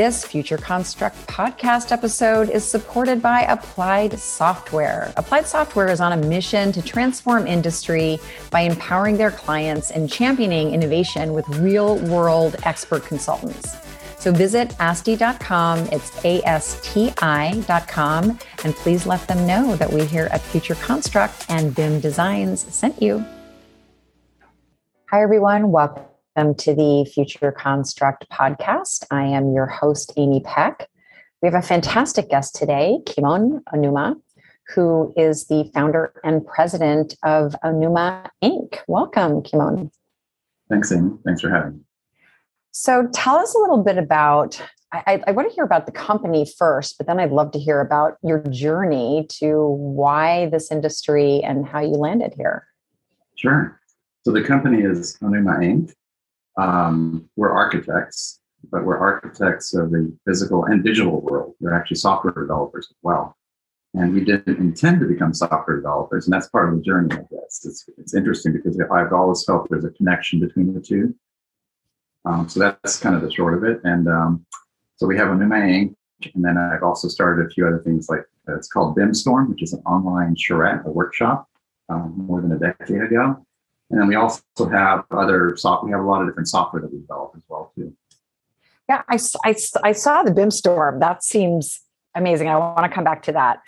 This Future Construct podcast episode is supported by Applied Software. Applied Software is on a mission to transform industry by empowering their clients and championing innovation with real world expert consultants. So visit ASTI.com, it's A S T I.com, and please let them know that we here at Future Construct and BIM Designs sent you. Hi, everyone. Welcome Welcome to the Future Construct podcast. I am your host, Amy Peck. We have a fantastic guest today, Kimon Onuma, who is the founder and president of Onuma Inc. Welcome, Kimon. Thanks, Amy. Thanks for having me. So, tell us a little bit about. I, I want to hear about the company first, but then I'd love to hear about your journey to why this industry and how you landed here. Sure. So the company is Onuma Inc. Um, we're architects, but we're architects of the physical and digital world. We're actually software developers as well. And we didn't intend to become software developers, and that's part of the journey, I guess. It's, it's interesting because I've always felt there's a connection between the two. Um, so that's kind of the short of it. And um, so we have Onuma Inc. And then I've also started a few other things like uh, it's called BIMstorm, which is an online charrette, a workshop um, more than a decade ago. And then we also have other software. We have a lot of different software that we develop as well too. Yeah, I, I, I saw the BIMstorm. That seems amazing. I want to come back to that.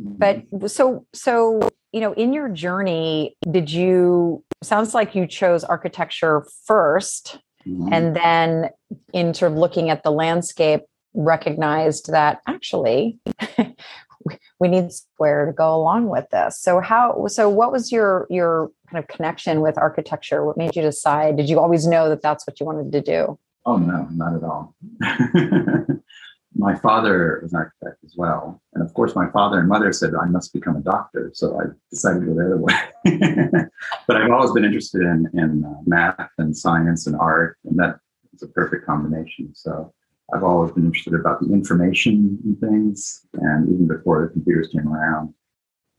Mm-hmm. But so so you know, in your journey, did you? Sounds like you chose architecture 1st mm-hmm. and then in sort of looking at the landscape, recognized that actually we need square to go along with this. So how? So what was your your kind of connection with architecture? What made you decide? Did you always know that that's what you wanted to do? Oh, no, not at all. my father was an architect as well. And of course, my father and mother said I must become a doctor. So I decided to go the other way. but I've always been interested in, in uh, math and science and art, and that is a perfect combination. So I've always been interested about the information and things. And even before the computers came around,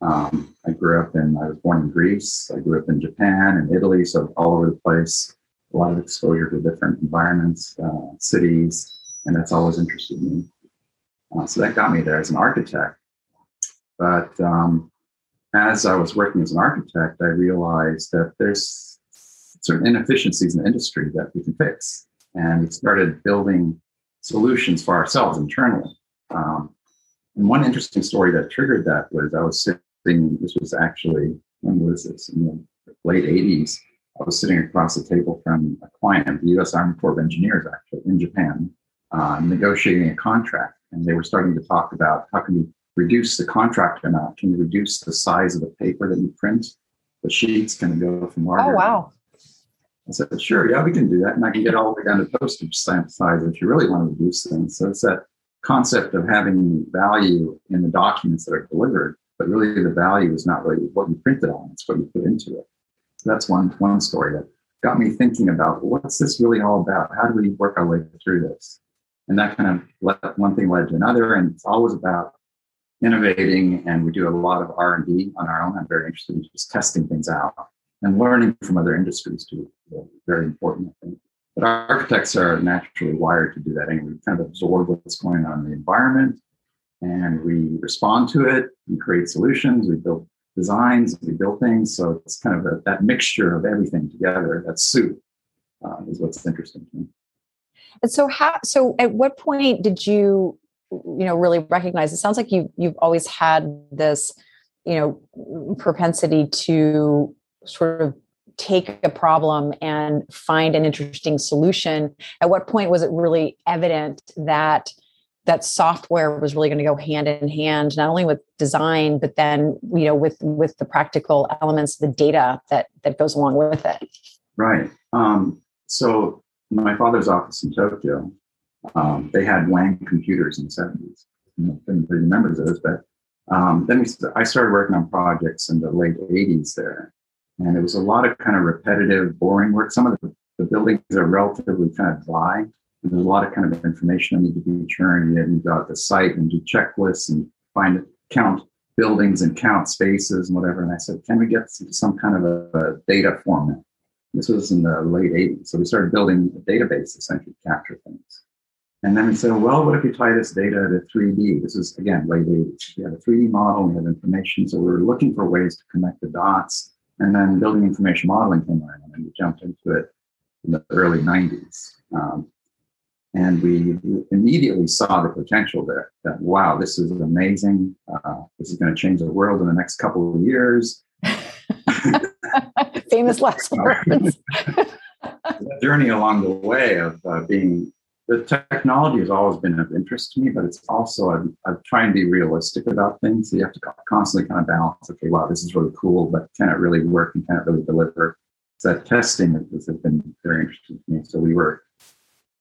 um, I grew up in, I was born in Greece. I grew up in Japan and Italy, so all over the place. A lot of exposure to different environments, uh, cities, and that's always interested me. Uh, so that got me there as an architect. But um, as I was working as an architect, I realized that there's certain inefficiencies in the industry that we can fix. And we started building solutions for ourselves internally. Um, and one interesting story that triggered that was I was sitting this was actually, when was this? In the late 80s. I was sitting across the table from a client, the U.S. Army Corps of Engineers, actually, in Japan, uh, negotiating a contract. And they were starting to talk about how can we reduce the contract amount? Can you reduce the size of the paper that you print? The sheets can go from larger. Oh, wow. I said, sure, yeah, we can do that. And I can get all the way down to postage stamp size if you really want to reduce things. So it's that concept of having value in the documents that are delivered but really the value is not really what you printed on, it's what you put into it. So that's one, one story that got me thinking about what's this really all about? How do we work our way through this? And that kind of one thing led to another, and it's always about innovating. And we do a lot of R and D on our own. I'm very interested in just testing things out and learning from other industries too. Very important. But architects are naturally wired to do that anyway. We kind of absorb what's going on in the environment and we respond to it. We create solutions. We build designs. We build things. So it's kind of a, that mixture of everything together. That soup uh, is what's interesting to me. And so, how? So, at what point did you, you know, really recognize? It sounds like you you've always had this, you know, propensity to sort of take a problem and find an interesting solution. At what point was it really evident that? that software was really going to go hand in hand not only with design but then you know with with the practical elements the data that that goes along with it right um, so my father's office in tokyo um, they had wang computers in the 70s I didn't really remember those but um, then we, i started working on projects in the late 80s there and it was a lot of kind of repetitive boring work some of the, the buildings are relatively kind of dry there's a lot of kind of information that need to be churned. And you've got the site and do checklists and find count buildings and count spaces and whatever. And I said, can we get some kind of a, a data format? This was in the late 80s. So we started building a database essentially to capture things. And then we said, well, what if you tie this data to 3D? This is, again, late 80s. We had a 3D model, we had information. So we were looking for ways to connect the dots. And then building information modeling came around and we jumped into it in the early 90s. Um, and we immediately saw the potential there that, wow, this is amazing. Uh, this is going to change the world in the next couple of years. Famous last words. journey along the way of uh, being the technology has always been of interest to me, but it's also I'm, I'm trying to be realistic about things. So you have to constantly kind of balance. Okay, wow, this is really cool, but can it really work and can it really deliver? So that testing has been very interesting to me. So we were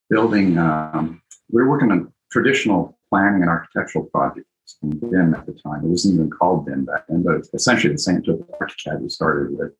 building. Um, we were working on traditional planning and architectural projects BIM at the time. It wasn't even called BIM back then, but it's essentially the same to ArchiCAD we started with.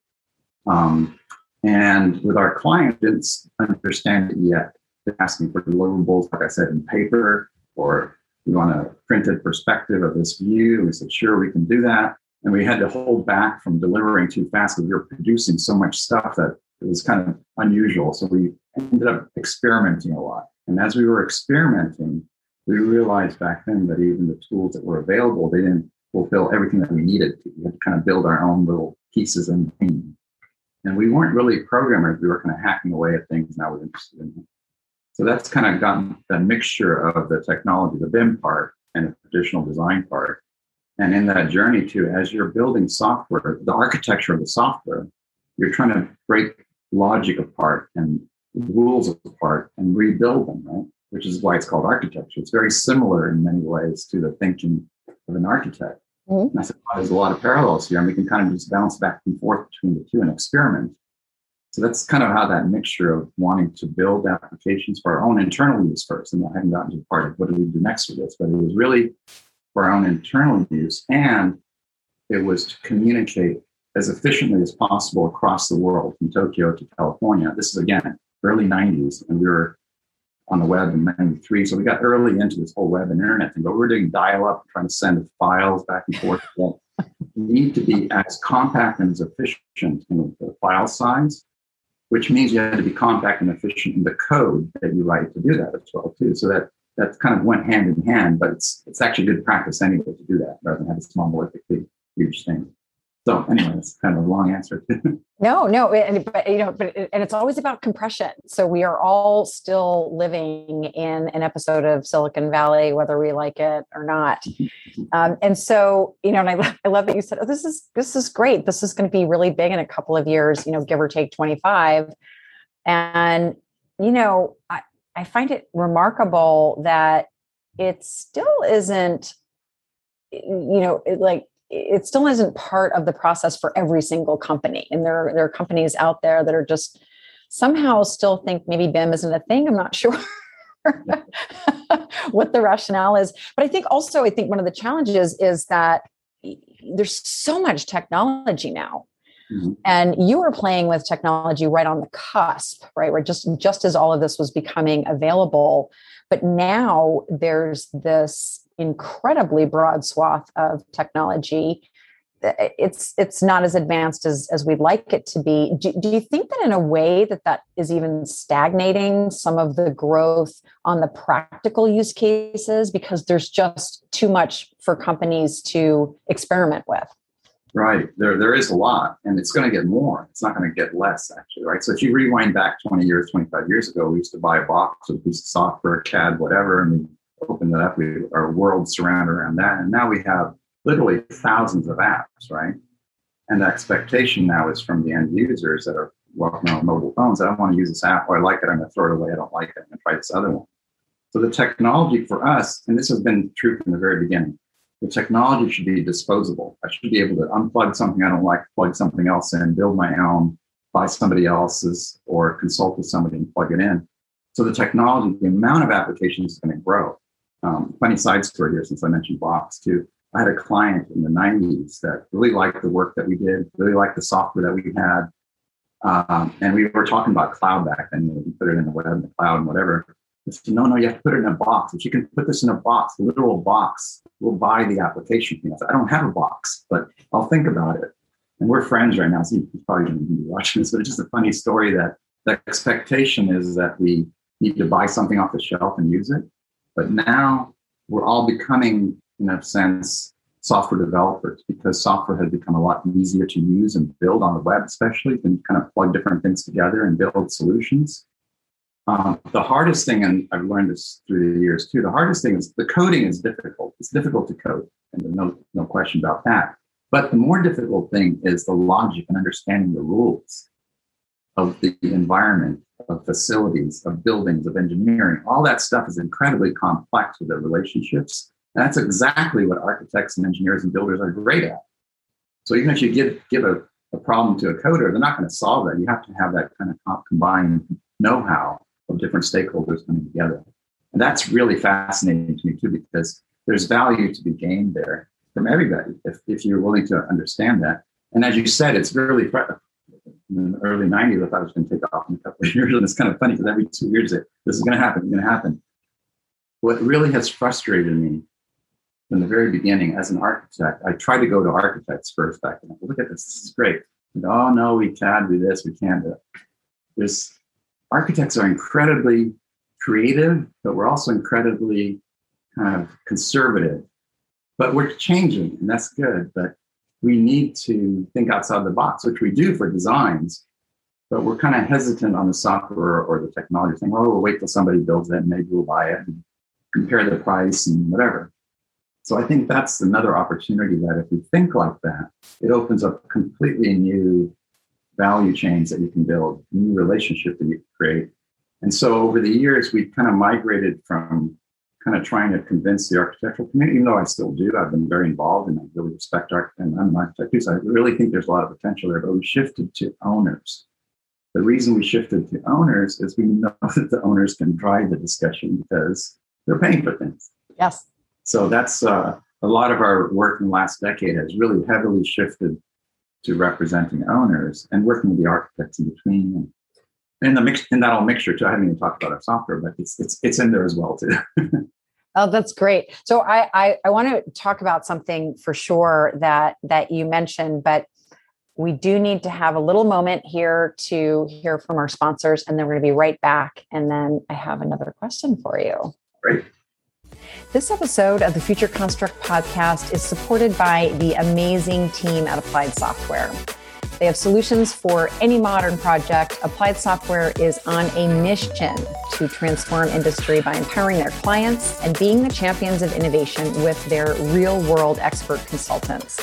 Um, and with our client, didn't understand it yet. They're asking for deliverables, like I said, in paper, or we want a printed perspective of this view. We said, sure, we can do that. And we had to hold back from delivering too fast because we were producing so much stuff that it was kind of unusual. So we ended up experimenting a lot. And as we were experimenting, we realized back then that even the tools that were available, they didn't fulfill everything that we needed to. We had to kind of build our own little pieces and things. And we weren't really programmers. We were kind of hacking away at things and I was interested in. So that's kind of gotten that mixture of the technology, the BIM part and the traditional design part. And in that journey too, as you're building software, the architecture of the software, you're trying to break logic apart and rules apart and rebuild them, right? Which is why it's called architecture. It's very similar in many ways to the thinking of an architect. Mm-hmm. And I said, well, there's a lot of parallels here, and we can kind of just bounce back and forth between the two and experiment. So that's kind of how that mixture of wanting to build applications for our own internal use first, and I haven't gotten to the part of what do we do next with this, but it was really for our own internal use, and it was to communicate as efficiently as possible across the world, from Tokyo to California. This is again early 90s, and we were on the web in 93. So we got early into this whole web and internet thing, but we're doing dial up, trying to send files back and forth. need to be as compact and as efficient in the file size, which means you had to be compact and efficient in the code that you write to do that as well, too. So that that kind of went hand in hand, but it's it's actually good practice anyway to do that rather than have a small monolithic huge thing. So anyway, it's kind of a long answer. no, no, and but you know, but and it's always about compression. So we are all still living in an episode of Silicon Valley, whether we like it or not. Um, and so you know, and I, I love that you said, "Oh, this is this is great. This is going to be really big in a couple of years. You know, give or take twenty five. And you know, I I find it remarkable that it still isn't you know like it still isn't part of the process for every single company. And there, there are companies out there that are just somehow still think maybe BIM isn't a thing. I'm not sure. what the rationale is but i think also i think one of the challenges is that there's so much technology now mm-hmm. and you were playing with technology right on the cusp right where just just as all of this was becoming available but now there's this incredibly broad swath of technology eh, eh, it's it's not as advanced as as we'd like it to be. Do, do you think that in a way that that is even stagnating some of the growth on the practical use cases because there's just too much for companies to experiment with? Right. There there is a lot and it's going to get more. It's not going to get less actually right? So if you rewind back 20 years 25 years ago we used to buy a box with a piece of software cad whatever and we opened it up, we, our world surrounded around that. And now we have literally thousands of apps, right? And the expectation now is from the end users that are walking on mobile phones. I don't want to use this app, or I like it, I'm going to throw it away. I don't like it, I'm going to try this other one. So the technology for us, and this has been true from the very beginning, the technology should be disposable. I should be able to unplug something I don't like, plug something else in, build my own, buy somebody else's, or consult with somebody and plug it in. So the technology, the amount of applications is going to grow. Um, funny side story here, since I mentioned Box too. I had a client in the 90s that really liked the work that we did, really liked the software that we had. Um, and we were talking about cloud back then. You know, we put it in the web, the cloud, and whatever. said, no, no, you have to put it in a box. If you can put this in a box, a literal box, we'll buy the application. You know, I don't have a box, but I'll think about it. And we're friends right now, so he's probably going to be watching this, but it's just a funny story that the expectation is that we need to buy something off the shelf and use it. But now we're all becoming, in a sense, software developers because software has become a lot easier to use and build on the web, especially. You can kind of plug different things together and build solutions. Um, the hardest thing, and I've learned this through the years too, the hardest thing is the coding is difficult. It's difficult to code, and there's no, no question about that. But the more difficult thing is the logic and understanding the rules of the environment, of facilities, of buildings, of engineering. All that stuff is incredibly complex with the relationships. And that's exactly what architects and engineers and builders are great at. So even if you give, give a, a problem to a coder, they're not going to solve that. You have to have that kind of combined know-how of different stakeholders coming together. And that's really fascinating to me too, because there's value to be gained there from everybody if, if you're willing to understand that. And as you said, it's really in the early 90s, I thought it was going to take off in a couple of years. And it's kind of funny because every two years, it, this is going to happen, it's going to happen. What really has frustrated me from the very beginning as an architect, I tried to go to architects first back then. Look at this, this is great. And, oh no, we can't do this, we can't do it. Architects are incredibly creative, but we're also incredibly kind of conservative. But we're changing, and that's good. But we need to think outside the box, which we do for designs. But we're kind of hesitant on the software or the technology, saying, Well, we'll wait till somebody builds it, and maybe we'll buy it and compare the price and whatever." So I think that's another opportunity that if we think like that, it opens up completely new value chains that you can build, new relationship that you can create. And so over the years, we've kind of migrated from kind of trying to convince the architectural community, even though I still do. I've been very involved and I really respect art and I'm an architect too. So I really think there's a lot of potential there, but we shifted to owners. The reason we shifted to owners is we know that the owners can drive the discussion because they're paying for things. Yes. So that's uh, a lot of our work in the last decade has really heavily shifted to representing owners and working with the architects in between and in the mix in that whole mixture too. I haven't even talked about our software, but it's it's it's in there as well too. oh, that's great. So I, I I want to talk about something for sure that that you mentioned, but we do need to have a little moment here to hear from our sponsors, and then we're going to be right back. And then I have another question for you. Great. This episode of the Future Construct podcast is supported by the amazing team at Applied Software. They have solutions for any modern project. Applied Software is on a mission to transform industry by empowering their clients and being the champions of innovation with their real world expert consultants.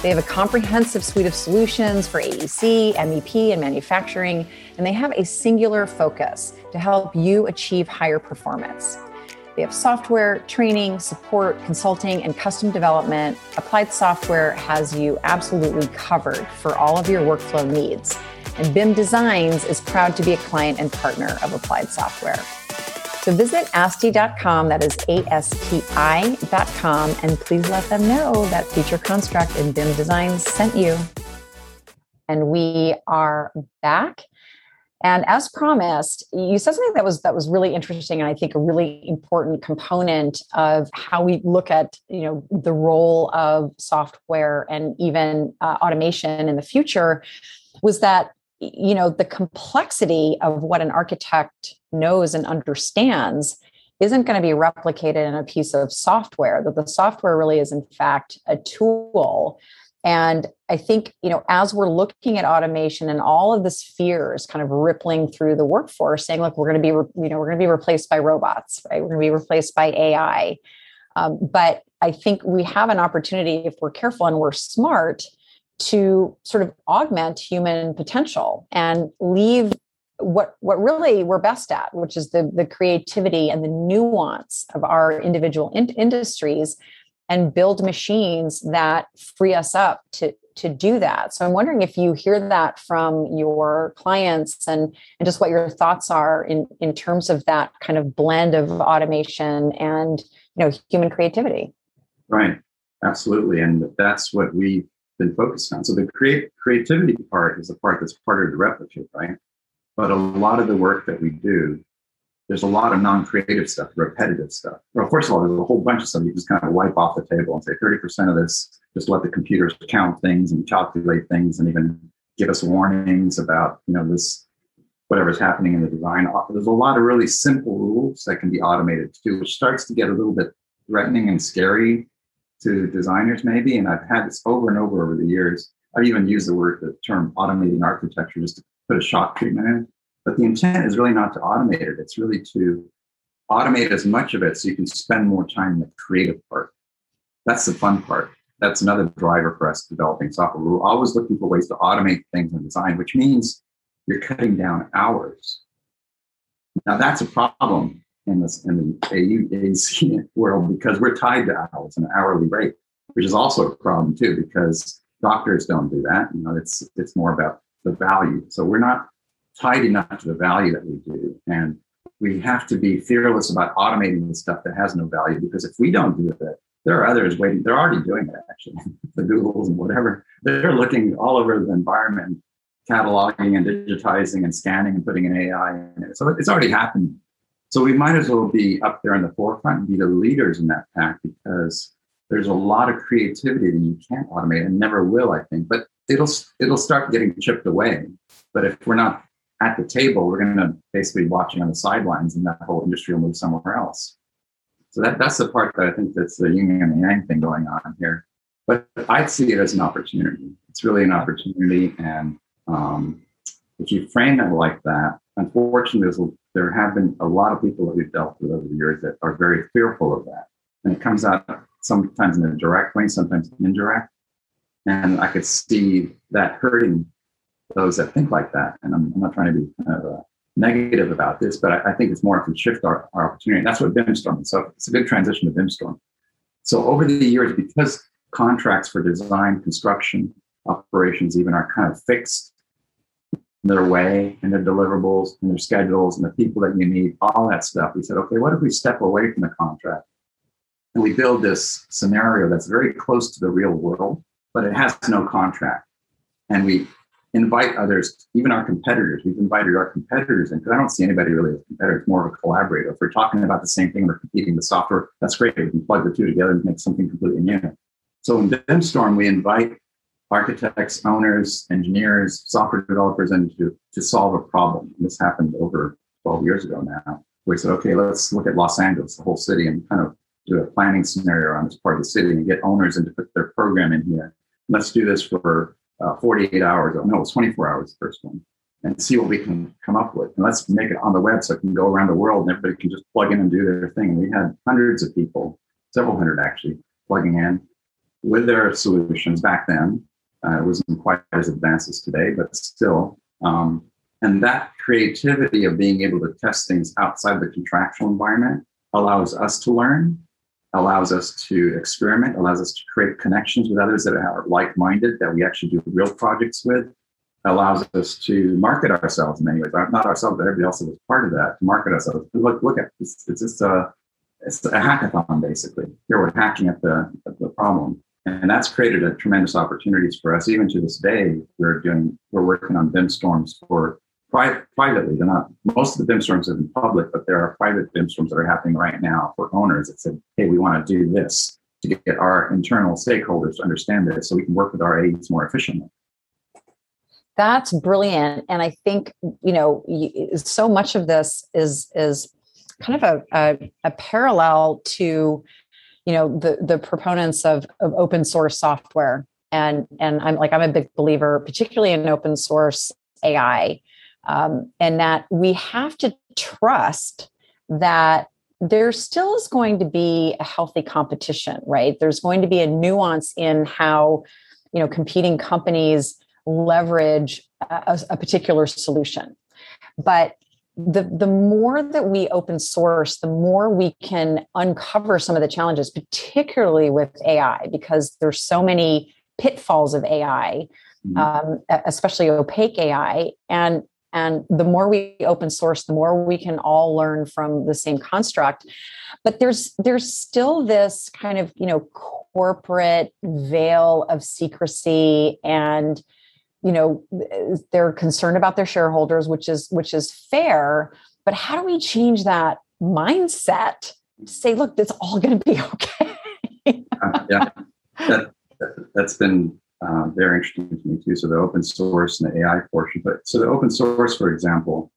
They have a comprehensive suite of solutions for AEC, MEP, and manufacturing, and they have a singular focus to help you achieve higher performance. They have software, training, support, consulting, and custom development. Applied Software has you absolutely covered for all of your workflow needs. And BIM Designs is proud to be a client and partner of Applied Software. So visit ASTI.com, that is A-S-T-I.com, and please let them know that Future Construct and BIM Designs sent you. And we are back. And as promised, you said something that was that was really interesting, and I think a really important component of how we look at you know the role of software and even uh, automation in the future was that you know the complexity of what an architect knows and understands isn't going to be replicated in a piece of software that the software really is in fact a tool. And I think, you know, as we're looking at automation and all of this fears kind of rippling through the workforce, saying, look, we're going to be, you know, we're going to be replaced by robots, right? We're going to be replaced by AI. Um, but I think we have an opportunity, if we're careful and we're smart, to sort of augment human potential and leave what what really we're best at, which is the the creativity and the nuance of our individual in- industries and build machines that free us up to to do that. So I'm wondering if you hear that from your clients and, and just what your thoughts are in, in terms of that kind of blend of automation and you know human creativity. Right. Absolutely. And that's what we've been focused on. So the create creativity part is the part that's harder to replicate, right? But a lot of the work that we do there's a lot of non-creative stuff, repetitive stuff. Well, first of all, there's a whole bunch of stuff you just kind of wipe off the table and say 30% of this, just let the computers count things and calculate things and even give us warnings about, you know, this whatever's happening in the design. There's a lot of really simple rules that can be automated too, which starts to get a little bit threatening and scary to designers maybe. And I've had this over and over over the years. I've even used the word, the term automating architecture just to put a shock treatment in. But the intent is really not to automate it. It's really to automate as much of it so you can spend more time in the creative part. That's the fun part. That's another driver for us developing software. We're always looking for ways to automate things in design, which means you're cutting down hours. Now that's a problem in this in the AUAC world because we're tied to hours and hourly rate, which is also a problem too because doctors don't do that. You know, it's it's more about the value. So we're not tied enough to the value that we do. And we have to be fearless about automating the stuff that has no value because if we don't do it, there are others waiting. They're already doing it actually. the Googles and whatever. They're looking all over the environment, cataloging and digitizing and scanning and putting an AI in it. So it's already happened. So we might as well be up there in the forefront and be the leaders in that pack because there's a lot of creativity that you can't automate and never will, I think. But it'll it'll start getting chipped away. But if we're not at the table, we're going to basically be watching on the sidelines, and that whole industry will move somewhere else. So that that's the part that I think that's the yin and the yang thing going on here. But I see it as an opportunity. It's really an opportunity, and um, if you frame it like that, unfortunately, there have been a lot of people that we've dealt with over the years that are very fearful of that, and it comes out sometimes in a direct way, sometimes indirect. And I could see that hurting those that think like that. And I'm, I'm not trying to be kind of uh, negative about this, but I, I, think it's more if we shift our, our opportunity. And that's what BIMstorm is. So it's a good transition to BIMstorm. So over the years, because contracts for design, construction, operations even are kind of fixed in their way and their deliverables and their schedules and the people that you need, all that stuff. We said, okay, what if we step away from the contract and we build this scenario that's very close to the real world, but it has no contract. And we invite others, even our competitors. We've invited our competitors in because I don't see anybody really as a competitor. It's more of a collaborator. If we're talking about the same thing, we're competing with software, that's great. We can plug the two together and make something completely new. So in BIMstorm, we invite architects, owners, engineers, software developers and to, to solve a problem. And this happened over 12 years ago now. We said, okay, let's look at Los Angeles, the whole city, and kind of do a planning scenario on this part of the city and get owners in to put their program in here. Let's do this for uh, 48 hours. Oh, no, it's 24 hours, the first one, and see what we can come up with. And let's make it on the web so it can go around the world and everybody can just plug in and do their thing. We had hundreds of people, several hundred actually, plugging in with their solutions back then. Uh, it wasn't quite as advanced as today, but still. Um, and that creativity of being able to test things outside the contractual environment allows us to learn allows us to experiment, allows us to create connections with others that are like minded, that we actually do real projects with, allows us to market ourselves in many ways. Not ourselves, but everybody else that was part of that, to market ourselves. Look, look at this. It's just a, it's a hackathon, basically. Here we're hacking at the, at the problem. And that's created a tremendous opportunities for us. Even to this day, we're doing, we're working on BIM storms for pri- privately. They're not most of the BIM storms have been public, but there are private BIM storms that are happening right now for owners that said, "Hey, we want to do this to get our internal stakeholders to understand this, so we can work with our aides more efficiently." That's brilliant, and I think you know so much of this is is kind of a, a, a parallel to you know the the proponents of, of open source software and and i'm like i'm a big believer particularly in open source ai um, and that we have to trust that there still is going to be a healthy competition right? There's going to be a nuance in how you know competing companies leverage a, a particular solution. But the the more that we open source the more we can uncover some of the challenges particularly with ai because there's so many pitfalls of ai mm-hmm. um, especially opaque ai and and the more we open source the more we can all learn from the same construct. But there's there's still this kind of you know corporate veil of secrecy and you know they're concerned about their shareholders which is which is fair. But how do we change that mindset to say, look, it's all going to be okay? uh, yeah, that, has been uh, very interesting to me too. So the open source and the AI portion, but so the open source, for example,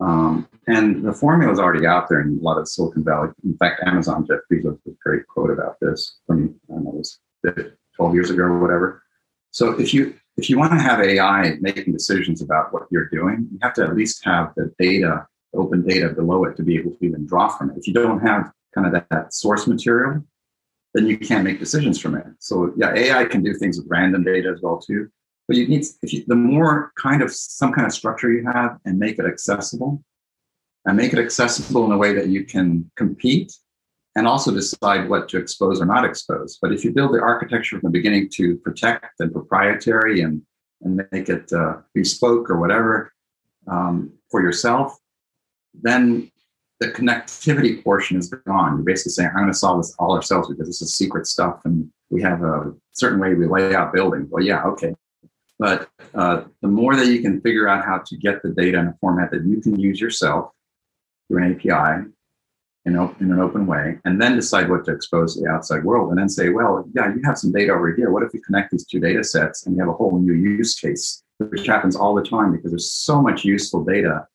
um, and the formula is already out there in a lot of Silicon Valley. In fact, Amazon, Jeff Bezos, a great quote about this from I don't know, it was 12 years ago or whatever. So if you if you want to have AI making decisions about what you're doing, you have to at least have the data, open data below it to be able to even draw from it. If you don't have kind of that, that source material, then you can't make decisions from it. So yeah, AI can do things with random data as well too. But you need if you, the more kind of some kind of structure you have and make it accessible, and make it accessible in a way that you can compete and also decide what to expose or not expose. But if you build the architecture from the beginning to protect and proprietary and and make it uh, bespoke or whatever um, for yourself, then the connectivity portion is gone. You're basically saying, I'm going to solve this all ourselves because this is secret stuff and we have a certain way we lay out buildings. Well, yeah, okay. But uh, the more that you can figure out how to get the data in a format that you can use yourself through an API in, op- in an open way, and then decide what to expose to the outside world, and then say, well, yeah, you have some data over here. What if we connect these two data sets and you have a whole new use case, which happens all the time because there's so much useful data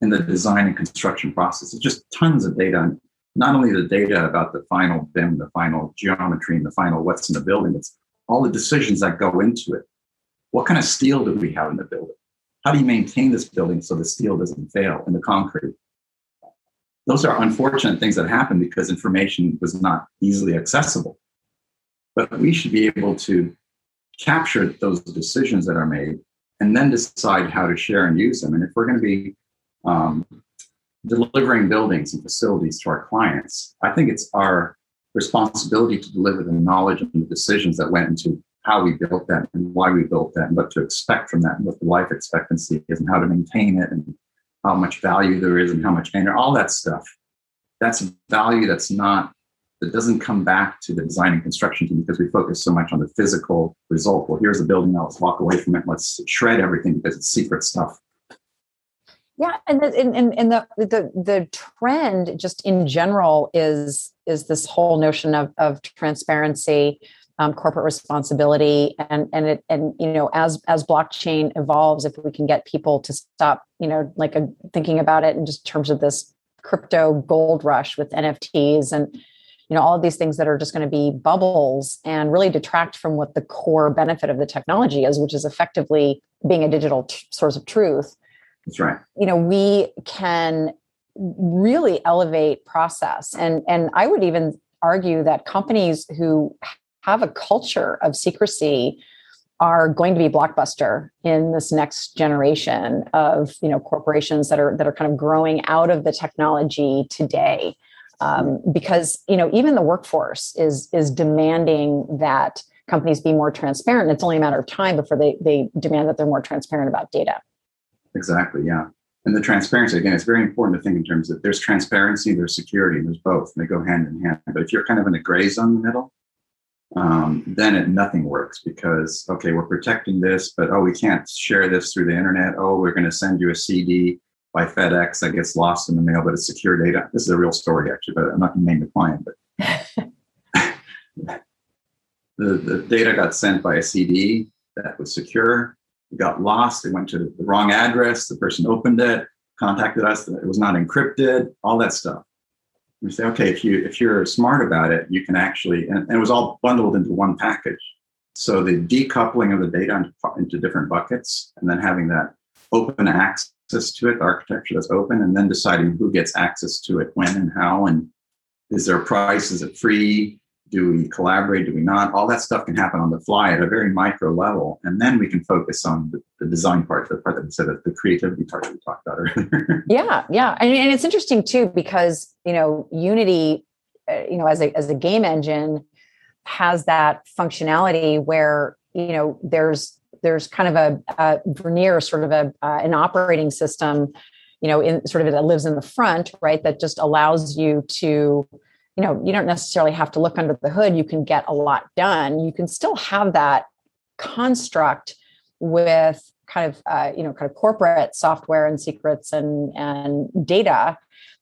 in the design and construction process. It's just tons of data. Not only the data about the final BIM, the final geometry, and the final what's in the building, it's all the decisions that go into it. What kind of steel do we have in the building? How do you maintain this building so the steel doesn't fail in the concrete? Those are unfortunate things that happen because information was not easily accessible. But we should be able to capture those decisions that are made and then decide how to share and use them. And if we're going to be um, delivering buildings and facilities to our clients, I think it's our responsibility to deliver the knowledge and the decisions that went into how we built that and why we built that and what to expect from that and what the life expectancy is and how to maintain it and how much value there is and how much energy, all that stuff. That's value that's not, that doesn't come back to the design and construction team because we focus so much on the physical result. Well, here's the building now, let's walk away from it, let's shred everything because it's secret stuff. Yeah, and the, and, and the, the the trend just in general is is this whole notion of of transparency um, corporate responsibility and and it and you know as as blockchain evolves if we can get people to stop you know like a, thinking about it in just terms of this crypto gold rush with nfts and you know all of these things that are just going to be bubbles and really detract from what the core benefit of the technology is which is effectively being a digital t- source of truth that's right. You know we can really elevate process. And and i would even argue that companies who have a culture of secrecy are going to be blockbuster in this next generation of you know corporations that are that are kind of growing out of the technology today. Um, because you know even the workforce is is demanding that companies be more transparent. It's only a matter of time before they they demand that they're more transparent about data exactly yeah. And the transparency again it's very important to think in terms of there's transparency there's security and there's both and they go hand in hand. But if you're kind of in a gray zone in the middle um, then it, nothing works because okay we're protecting this but oh we can't share this through the internet. Oh we're going to send you a cd by fedex that gets lost in the mail but it's secure data. This is a real story actually but i'm not going to name the client but the, the data got sent by a cd that was secure got lost it went to the wrong address the person opened it contacted us it was not encrypted all that stuff we say, okay, if you if you're smart about it, you can actually, and, and, it was all bundled into one package. So the decoupling of the data into, into different buckets, and then having that open access to it, the architecture that's open, and then deciding who gets access to it, when and how, and is there a price? Is it free? Do we collaborate do we not? All that stuff can happen on the fly at a very micro level and then we can focus on the, the design part the part that we said the creativity part that we talked about earlier. Yeah yeah and, and it's interesting too because you know unity uh, you know as a as a game engine has that functionality where you know there's there's kind of a, a vernier sort of a uh, an operating system you know in sort of that lives in the front right that just allows you to you know you don't necessarily have to look under the hood. You can get a lot done. You can still have that construct with kind of uh, you know kind of corporate software and secrets and and data.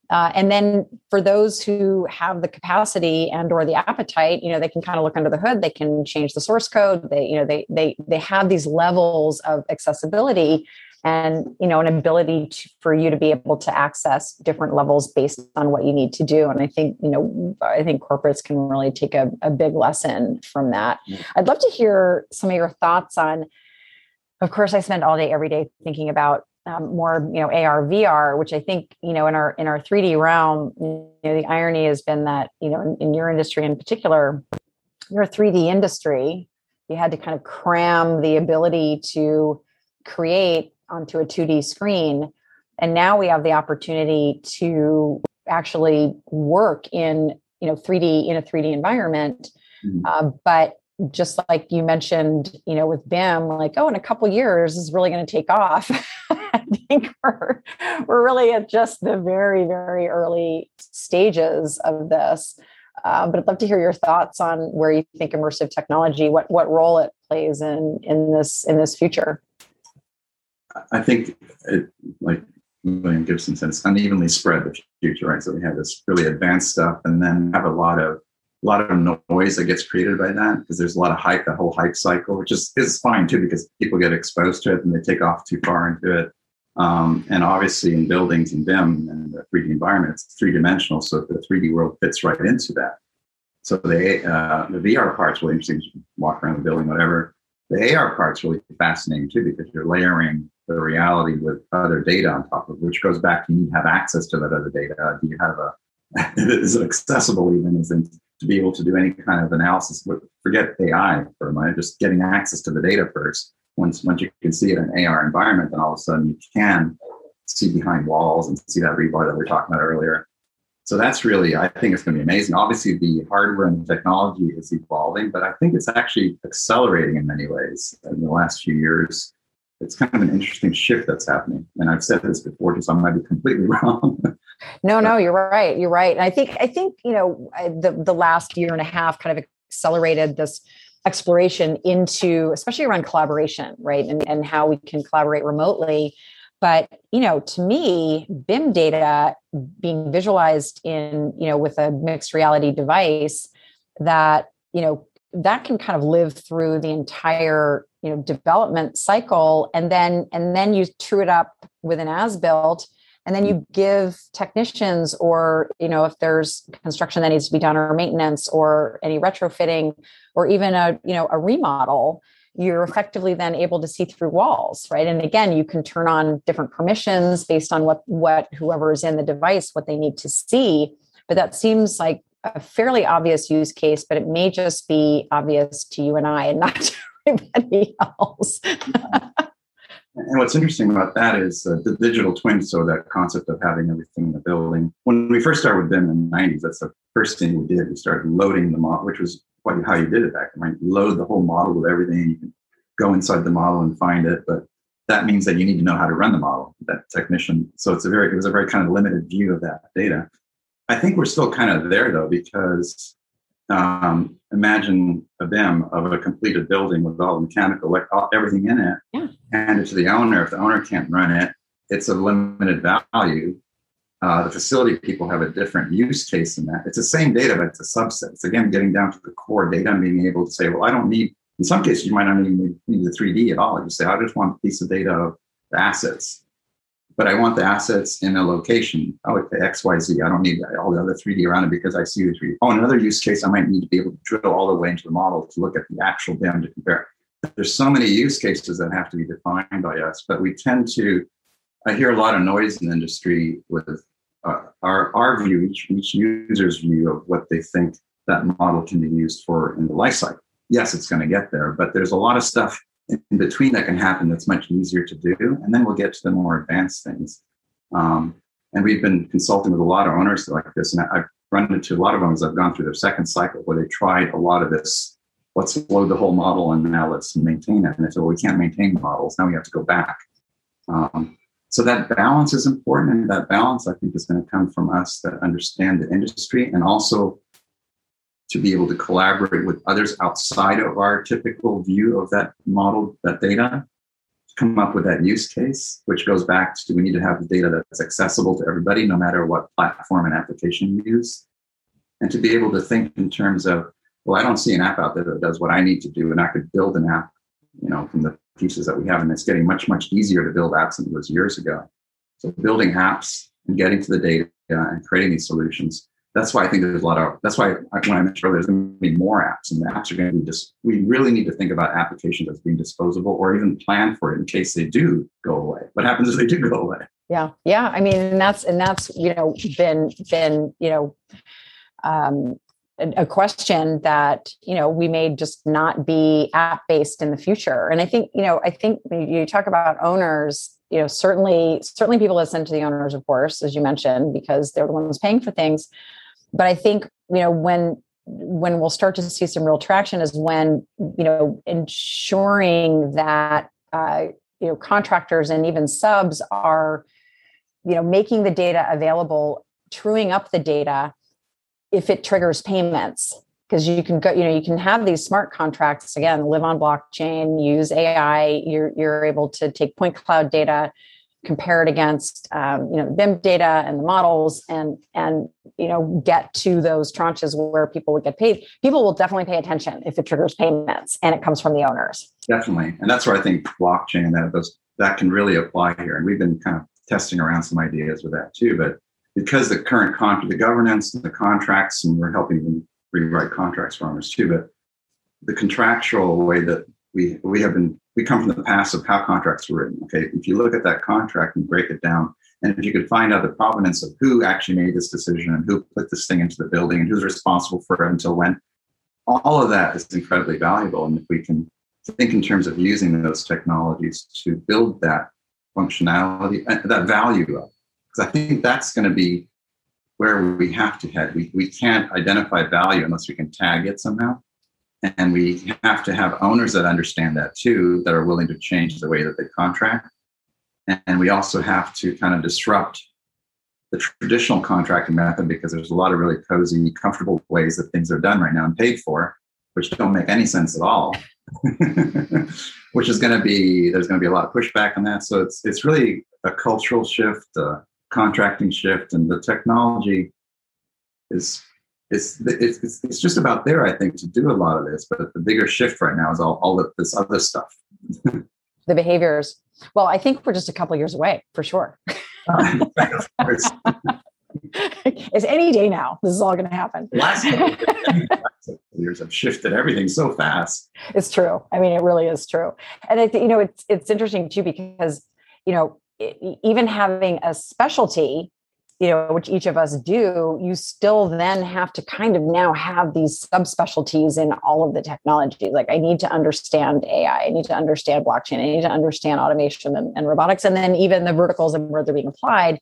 Uh, and then for those who have the capacity and or the appetite you know they can kind of look under the hood. They can change the source code. They you know they they they have these levels of accessibility and you know an ability to, for you to be able to access different levels based on what you need to do and i think you know i think corporates can really take a, a big lesson from that yeah. i'd love to hear some of your thoughts on of course i spend all day every day thinking about um, more you know AR VR, which I think you know in our in our 3D realm, you know the irony has been that you know in, in your industry in particular, your 3D industry, you had to kind of cram the ability to create onto a 2D screen, and now we have the opportunity to actually work in you know 3D in a 3D environment, mm-hmm. uh, but just like you mentioned, you know, with BIM, like, oh, in a couple years is really going to take off. I think we're we're really at just the very, very early stages of this. Uh, but I'd love to hear your thoughts on where you think immersive technology, what what role it plays in in this in this future. I think, it, like William Gibson said, it's unevenly spread the future, right? So we have this really advanced stuff, and then have a lot of a lot of noise that gets created by that because there's a lot of hype, the whole hype cycle, which is is fine too because people get exposed to it and they take off too far into it. Um, and obviously, in buildings and BIM and the 3D environment, it's three dimensional, so the 3D world fits right into that. So the uh, the VR part's really interesting. Walk around the building, whatever. The AR part's really fascinating too because you're layering the reality with other data on top of it, which goes back to you have access to that other data. Do you have a is it accessible even is in, to be able to do any kind of analysis. Forget AI for a moment, just getting access to the data first. Once once you can see it in an AR environment, then all of a sudden you can see behind walls and see that rebar that we were talking about earlier. So that's really, I think it's going to be amazing. Obviously, the hardware and the technology is evolving, but I think it's actually accelerating in many ways in the last few years. It's kind of an interesting shift that's happening. And I've said this before, so I might be completely wrong. No, no, you're right. You're right. And I think I think you know the the last year and a half kind of accelerated this exploration into especially around collaboration, right? And and how we can collaborate remotely. But you know, to me, BIM data being visualized in you know with a mixed reality device that you know that can kind of live through the entire you know development cycle and then and then you true it up with an as built and then you give technicians or you know if there's construction that needs to be done or maintenance or any retrofitting or even a you know a remodel you're effectively then able to see through walls right? And again you can turn on different permissions based on what what whoever is in the device what they need to see. But that seems like a fairly obvious use case but it may just be obvious to you and i and not to everybody else And what's interesting about that is uh, the digital twin. So that concept of having everything in the building. When we first started with them in the '90s, that's the first thing we did. We started loading the model, which was what how you did it back then. Right? Load the whole model with everything. You can go inside the model and find it, but that means that you need to know how to run the model. That technician. So it's a very it was a very kind of limited view of that data. I think we're still kind of there though because um, imagine a BIM of a completed building with all the mechanical, like all, everything in it, yeah. hand it to the owner. If the owner can't run it, it's a limited value. Uh, the facility people have a different use case in that. It's the same data, but it's a subset. It's again getting down to the core data and being able to say, well, I don't need, in some cases, you might not even need the 3D at all. You say, I just want a piece of data of the assets but I want the assets in a location. It's the XYZ. I don't need all the other 3D around it because I see the 3D. Oh, another use case, I might need to be able to drill all the way into the model to look at the actual BIM to compare. There's so many use cases that have to be defined by us, but we tend to, I hear a lot of noise in the industry with uh, our, our view, each, each user's view of what they think that model can be used for in the life cycle. Yes, it's going to get there, but there's a lot of stuff in between that can happen that's much easier to do. And then we'll get to the more advanced things. Um, and we've been consulting with a lot of owners like this. And I've run into a lot of owners I've gone through their second cycle where they tried a lot of this. Let's load the whole model and now let's maintain it. And they said, well, we can't maintain models. Now we have to go back. Um, so that balance is important. And that balance, I think, is going to come from us that understand the industry and also to be able to collaborate with others outside of our typical view of that model, that data, to come up with that use case, which goes back to we need to have the data that's accessible to everybody, no matter what platform and application you use. And to be able to think in terms of, well, I don't see an app out there that does what I need to do, and I could build an app, you know, from the pieces that we have. And it's getting much, much easier to build apps than it was years ago. So building apps and getting to the data and creating these solutions that's why I think there's a lot of that's why when I mentioned earlier, there's going to be more apps, and the apps are going to be just. We really need to think about applications as being disposable, or even plan for it in case they do go away. What happens if they do go away? Yeah, yeah. I mean, and that's and that's you know been been you know um, a question that you know we may just not be app based in the future. And I think you know I think you talk about owners you know certainly certainly people listen to the owners of course as you mentioned because they're the ones paying for things but I think you know when when we'll start to see some real traction is when you know ensuring that uh, you know contractors and even subs are you know making the data available truing up the data if it triggers payments. Because you can go you know you can have these smart contracts again live on blockchain use ai you're you're able to take point cloud data compare it against um, you know BIM data and the models and and you know get to those tranches where people would get paid. People will definitely pay attention if it triggers payments and it comes from the owners. Definitely, and that's where I think blockchain that those that can really apply here. And we've been kind of testing around some ideas with that too. But because the current contract, the governance and the contracts, and we're helping them rewrite contracts for owners too. But the contractual way that we we have been we come from the past of how contracts were written. Okay, if you look at that contract and break it down, and if you could find out the provenance of who actually made this decision and who put this thing into the building and who's responsible for it until when, all of that is incredibly valuable. And if we can think in terms of using those technologies to build that functionality, uh, that value up, because I think that's going to be where we have to head. We, we can't identify value unless we can tag it somehow. And we have to have owners that understand that too, that are willing to change the way that they contract. And we also have to kind of disrupt the traditional contracting method because there's a lot of really cozy, comfortable ways that things are done right now and paid for, which don't make any sense at all. which is going to be there's going to be a lot of pushback on that. So it's it's really a cultural shift, a contracting shift, and the technology is it's, it's, it's just about there, I think, to do a lot of this. But the bigger shift right now is all, all of this other stuff. the behaviors. Well, I think we're just a couple years away for sure. it's any day now. This is all going to happen. Last years have shifted everything so fast. It's true. I mean, it really is true. And I think, you know, it's, it's interesting too, because, you know, even having a specialty you know which each of us do you still then have to kind of now have these subspecialties in all of the technology. Like i need to understand ai i need to understand blockchain i need to understand automation and, and robotics and then even the verticals and where they're being applied.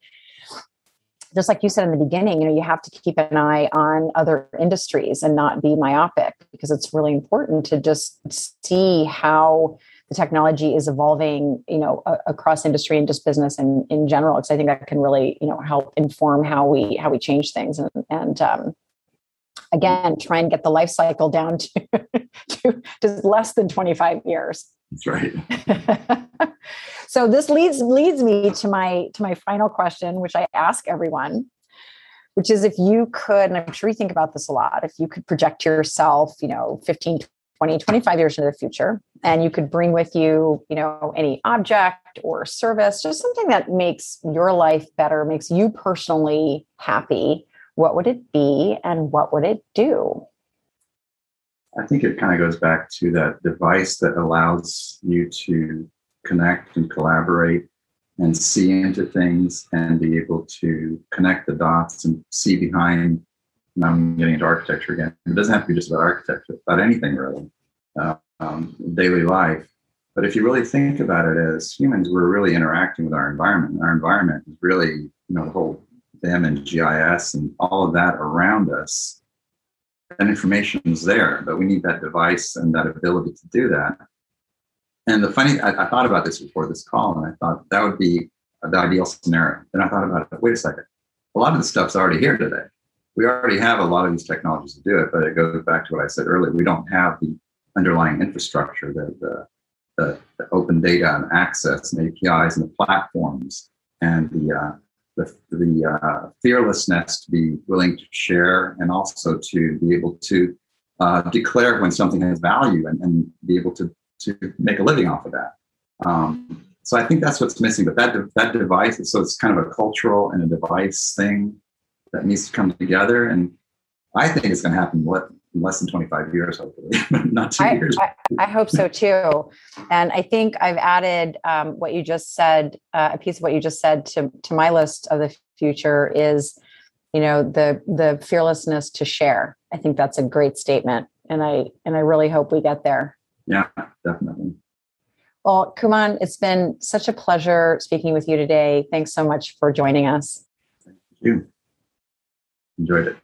Just like you said in the beginning you know you have to keep an eye on other industries and not be myopic because it's really important to just see how the technology is evolving, you know, a, across industry and just business and in general. Because I think that can really, you know, help inform how we how we change things and and um, again try and get the life cycle down to to, to less than 25 years. That's right. so this leads leads me to my to my final question, which I ask everyone, which is if you could, and I'm sure you think about this a lot, if you could project yourself, you know, 15, 20, 25 years into the future, and you could bring with you, you know, any object or service, just something that makes your life better, makes you personally happy, what would it be and what would it do? I think it kind of goes back to that device that allows you to connect and collaborate and see into things and be able to connect the dots and see behind now I'm getting into architecture again. It doesn't have to be just about architecture, about anything really, uh, um, daily life. But if you really think about it as humans, we're really interacting with our environment. Our environment is really, you know, the whole BIM and GIS and all of that around us. And information is there, but we need that device and that ability to do that. And the funny, I, I thought about this before this call, and I thought that would be the ideal scenario. Then I thought about it. Wait a second. A lot of the stuff's already here today we already have a lot of these technologies to do it, but it goes back to what I said earlier. We don't have the underlying infrastructure, the, the the, the, open data and access and APIs and the platforms and the uh, the, the uh, fearlessness to be willing to share and also to be able to uh, declare when something has value and, and, be able to to make a living off of that. Um, so I think that's what's missing. But that that device, so it's kind of a cultural and a device thing that needs to come together. And I think it's going to happen what in less than 25 years, hopefully, not two I, years. I, I, hope so too. And I think I've added um, what you just said, uh, a piece of what you just said to, to my list of the future is, you know, the the fearlessness to share. I think that's a great statement. And I and I really hope we get there. Yeah, definitely. Well, Kuman, it's been such a pleasure speaking with you today. Thanks so much for joining us. Thank you. Enjoyed it.